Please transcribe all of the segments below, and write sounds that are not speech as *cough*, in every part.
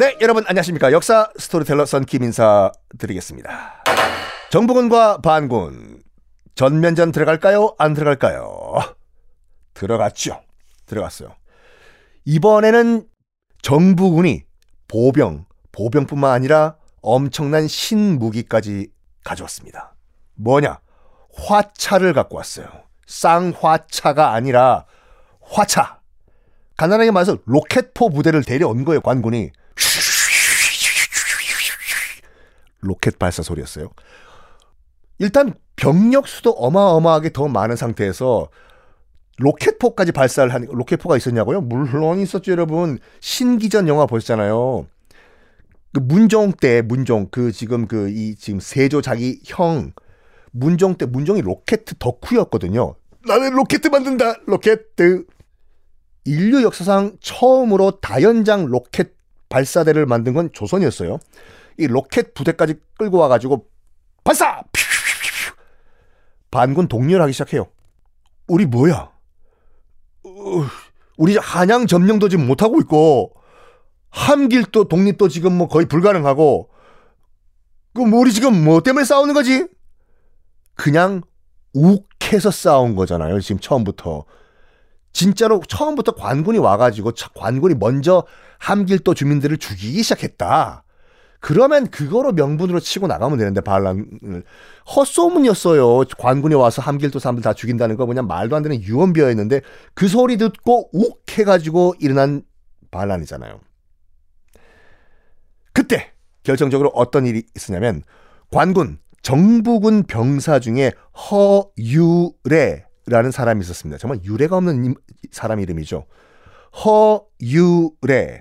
네, 여러분 안녕하십니까. 역사 스토리텔러 썬킴 인사 드리겠습니다. 정부군과 반군 전면전 들어갈까요? 안 들어갈까요? 들어갔죠. 들어갔어요. 이번에는 정부군이 보병, 보병뿐만 아니라 엄청난 신무기까지 가져왔습니다. 뭐냐? 화차를 갖고 왔어요. 쌍화차가 아니라 화차. 간단하게 말해서 로켓포 부대를 데려온 거예요, 관군이. 로켓 발사 소리였어요. 일단 병력 수도 어마어마하게 더 많은 상태에서 로켓포까지 발사를 한 로켓포가 있었냐고요? 물론 있었죠, 여러분. 신기전 영화 보셨잖아요. 그 문종 때 문종 그 지금 그 이 지금 세조 자기 형 문종 때 문종이 로켓 덕후였거든요. 나는 로켓 만든다. 로켓. 인류 역사상 처음으로 다연장 로켓 발사대를 만든 건 조선이었어요. 이 로켓 부대까지 끌고 와가지고 발사! 반군 동요하기 시작해요. 우리 뭐야? 우리 한양 점령도 지금 못하고 있고 함길도 독립도 지금 뭐 거의 불가능하고 그럼 우리 지금 뭐 때문에 싸우는 거지? 그냥 욱해서 싸운 거잖아요. 지금 처음부터. 진짜로 처음부터 관군이 와가지고 관군이 먼저 함길도 주민들을 죽이기 시작했다. 그러면 그거로 명분으로 치고 나가면 되는데 반란을 헛소문이었어요. 관군이 와서 함길도 사람들 다 죽인다는 거 그냥 말도 안 되는 유언비어였는데 그 소리 듣고 욱 해가지고 일어난 반란이잖아요. 그때 결정적으로 어떤 일이 있었냐면 관군 정부군 병사 중에 허유래 라는 사람이 있었습니다. 정말 유래가 없는 사람 이름이죠. 허유래.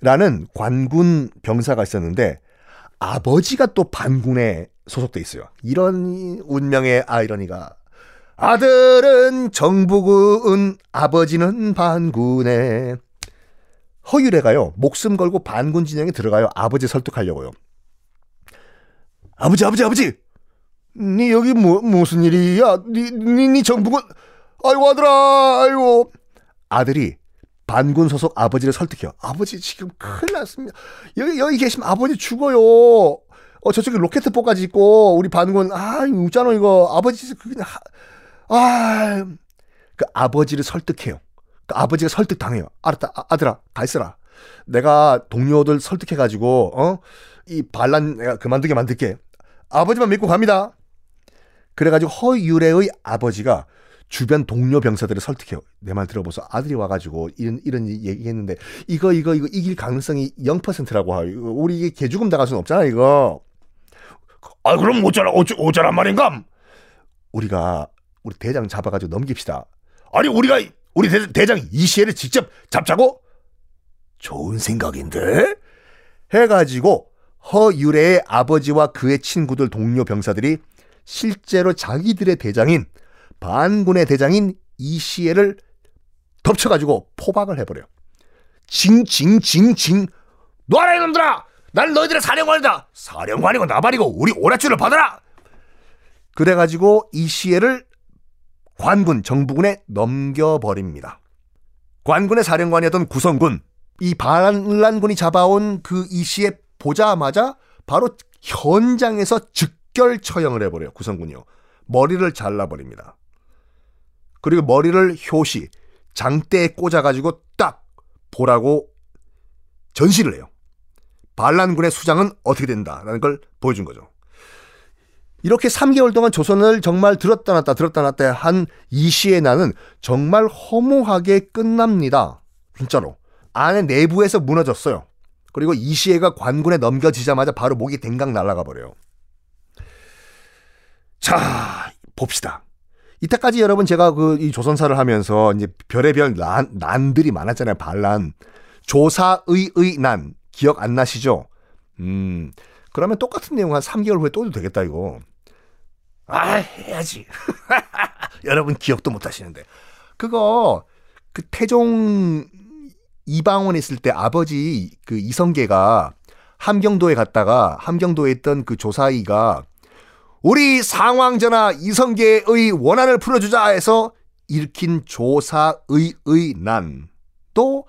라는 관군 병사가 있었는데 아버지가 또 반군에 소속돼 있어요. 이런 운명의 아이러니가 아들은 정부군 아버지는 반군에 허유래가요 목숨 걸고 반군 진영에 들어가요 아버지 설득하려고요. 아버지 아버지 아버지 니 여기 뭐 무슨 일이야 니니 니 정부군 아이고 아들아 아이고 아들이 반군 소속 아버지를 설득해요. 아버지 지금 큰일 났습니다. 여기 여기 계시면 아버지 죽어요. 어 저쪽에 로켓포까지 있고 우리 반군 아 웃잖아 이거 아버지 그냥 아 그 아버지를 설득해요. 그 아버지가 설득 당해요. 알았다 아, 들아 가 있어라. 내가 동료들 설득해가지고 어 이 반란 내가 그만두게 만들게. 아버지만 믿고 갑니다. 그래가지고 허유래의 아버지가 주변 동료 병사들을 설득해요. 내 말 들어보소. 아들이 와가지고 이런 이런 얘기했는데 이거 이거 이거 이길 가능성이 0%라고 하요. 우리 이게 개죽음 당할 수는 없잖아 이거. 아 그럼 어쩌라 어쩌 어쩌란 말인가? 우리가 우리 대장 잡아가지고 넘깁시다. 아니 우리가 우리 대, 대장 이시애를 직접 잡자고? 좋은 생각인데? 해가지고 허유래의 아버지와 그의 친구들 동료 병사들이 실제로 자기들의 대장인 반군의 대장인 이시에를 덮쳐가지고 포박을 해버려요. 징징징징 놔라 이놈들아! 난 너희들의 사령관이다! 사령관이고 나발이고 우리 오라줄을 받아라! 그래가지고 이시에를 관군 정부군에 넘겨버립니다. 관군의 사령관이었던 구성군 이 반란군이 잡아온 그 이시에 보자마자 바로 현장에서 즉 결 처형을 해버려요 구성군이요. 머리를 잘라버립니다. 그리고 머리를 효시, 장대에 꽂아가지고 딱 보라고 전시를 해요. 반란군의 수장은 어떻게 된다라는 걸 보여준 거죠. 이렇게 3개월 동안 조선을 정말 들었다 놨다 들었다 놨다 한 이 시의 나는 정말 허무하게 끝납니다. 진짜로. 안에 내부에서 무너졌어요. 그리고 이시애가 관군에 넘겨지자마자 바로 목이 댕강 날아가 버려요. 자, 봅시다. 이때까지 여러분 제가 그 이 조선사를 하면서 이제 별의별 난, 난들이 많았잖아요. 반란. 조사의의 난. 기억 안 나시죠? 음. 그러면 똑같은 내용 한 3개월 후에 또 해도 되겠다, 이거. 아, 해야지. *laughs* 여러분 기억도 못 하시는데. 그거, 그 태종 이방원에 있을 때 아버지 그 이성계가 함경도에 갔다가 함경도에 있던 그 조사의가 우리 상왕전하 이성계의 원한을 풀어주자 해서 일으킨 조사의의 난 또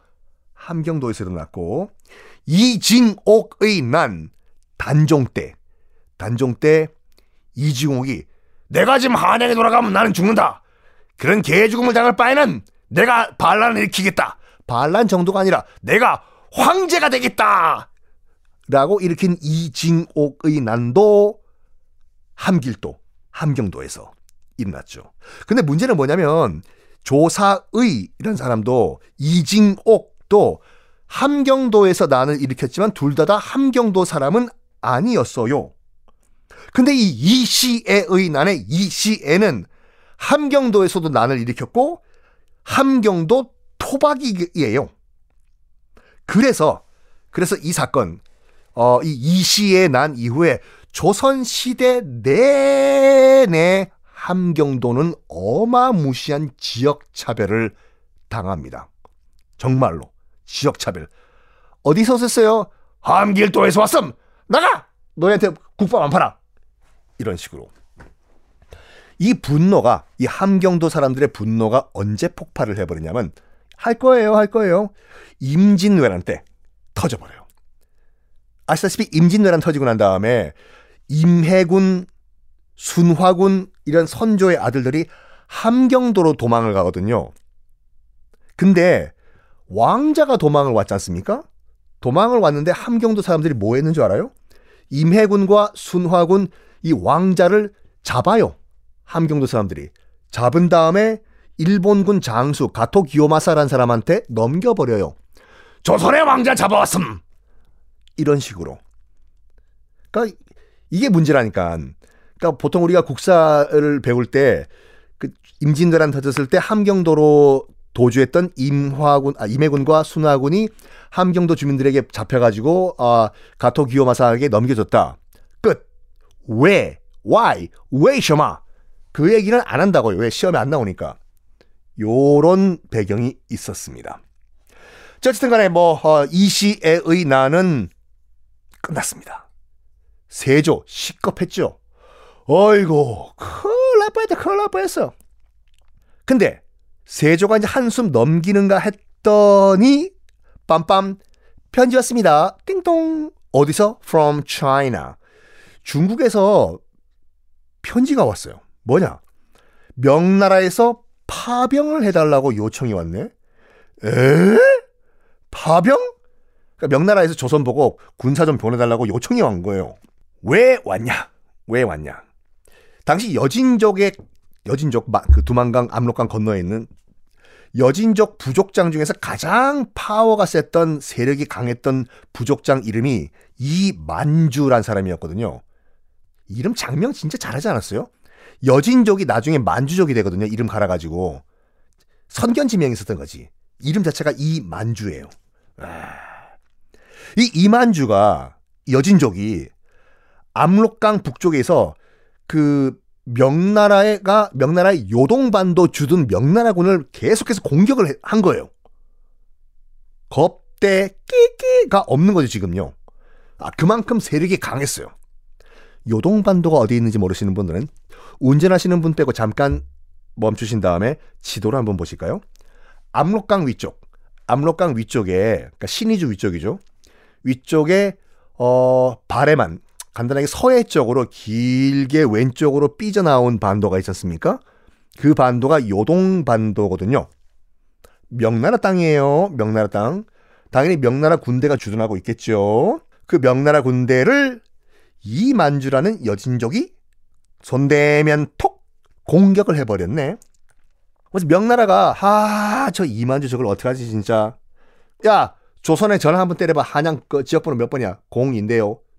함경도에서 일어났고 이징옥의 난 단종 때 단종 때 이징옥이 내가 지금 한양에 돌아가면 나는 죽는다. 그런 개 죽음을 당할 바에는 내가 반란을 일으키겠다. 반란 정도가 아니라 내가 황제가 되겠다. 라고 일으킨 이징옥의 난도 함길도, 함경도에서 일어났죠. 근데 문제는 뭐냐면 조사의이라는 사람도 이징옥도 함경도에서 난을 일으켰지만 둘 다 다 함경도 사람은 아니었어요. 근데 이 이시애의 난의 이시애는 함경도에서도 난을 일으켰고 함경도 토박이에요. 그래서 그래서 이 사건 어, 이 이시의 난 이후에 조선 시대 내내 함경도는 어마무시한 지역 차별을 당합니다. 정말로 지역 차별. 어디서 오셨어요? 함길도에서 왔음. 나가. 너희한테 국밥 안 팔아. 이런 식으로. 이 분노가 이 함경도 사람들의 분노가 언제 폭발을 해버리냐면 할 거예요, 할 거예요. 임진왜란 때 터져버려요. 아시다시피 임진왜란 터지고 난 다음에 임해군, 순화군 이런 선조의 아들들이 함경도로 도망을 가거든요. 근데 왕자가 도망을 왔지 않습니까? 도망을 왔는데 함경도 사람들이 뭐 했는 줄 알아요? 임해군과 순화군 이 왕자를 잡아요. 함경도 사람들이. 잡은 다음에 일본군 장수 가토 기요마사라는 사람한테 넘겨버려요. 조선의 왕자 잡아왔음! 이런 식으로. 그러니까 이게 문제라니까. 그러니까 보통 우리가 국사를 배울 때 그 임진왜란 터졌을 때 함경도로 도주했던 임화군, 아, 임해군과 순화군이 함경도 주민들에게 잡혀가지고 아, 가토 기요마사에게 넘겨줬다. 끝. 왜? Why? 왜 셔마? 그 얘기는 안 한다고요. 왜 시험에 안 나오니까. 요런 배경이 있었습니다. 자, 어쨌든 간에 뭐 어, 이시애의 나는 끝났습니다. 세조 시겁했죠. 어이고 큰일 날 뻔했다 큰일 날 뻔했어. 근데 세조가 이제 한숨 넘기는가 했더니 빰빰 편지 왔습니다. 띵동 어디서? From China. 중국에서 편지가 왔어요. 뭐냐? 명나라에서 파병을 해달라고 요청이 왔네. 에? 파병? 그러니까 명나라에서 조선 보고 군사 좀 보내달라고 요청이 온 거예요. 왜 왔냐? 왜 왔냐? 당시 여진족의 여진족 그 두만강 압록강 건너에 있는 여진족 부족장 중에서 가장 파워가 셌던 세력이 강했던 부족장 이름이 이만주란 사람이었거든요. 이름 장명 진짜 잘하지 않았어요? 여진족이 나중에 만주족이 되거든요. 이름 갈아가지고 선견 지명이 있었던 거지. 이름 자체가 이만주예요. 아. 이 이만주가 여진족이 압록강 북쪽에서 그 명나라가 명나라의 요동반도 주둔 명나라군을 계속해서 공격을 한 거예요. 겁대 끼끼가 없는 거죠 지금요. 아 그만큼 세력이 강했어요. 요동반도가 어디 있는지 모르시는 분들은 운전하시는 분 빼고 잠깐 멈추신 다음에 지도를 한번 보실까요? 압록강 위쪽, 압록강 위쪽에 그러니까 신의주 위쪽이죠. 위쪽에 어 바레만 간단하게 서해 쪽으로 길게 왼쪽으로 삐져나온 반도가 있었습니까? 그 반도가 요동 반도거든요. 명나라 땅이에요. 명나라 땅. 당연히 명나라 군대가 주둔하고 있겠죠. 그 명나라 군대를 이만주라는 여진족이 손대면 톡 공격을 해버렸네. 그래서 명나라가 하저 이만주 저걸 어떡하지 진짜. 야 조선에 전화 한번 때려봐. 한양 그 지역번호 몇 번이야? 0인데요.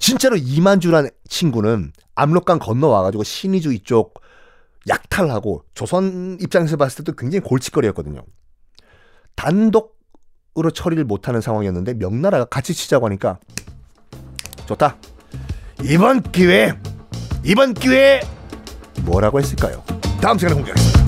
진짜로 이만주라는 친구는 압록강 건너와가지고 신의주 이쪽 약탈하고 조선 입장에서 봤을 때도 굉장히 골칫거리였거든요. 단독으로 으로 처리를 못하는 상황이었는데 명나라가 같이 치자고 하니까 좋다. 이번 기회 이번 기회에 뭐라고 했을까요? 다음 시간에 공개하겠습니다.